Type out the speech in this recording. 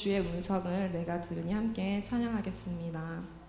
주의 음성을 내가 들으니 함께 찬양하겠습니다.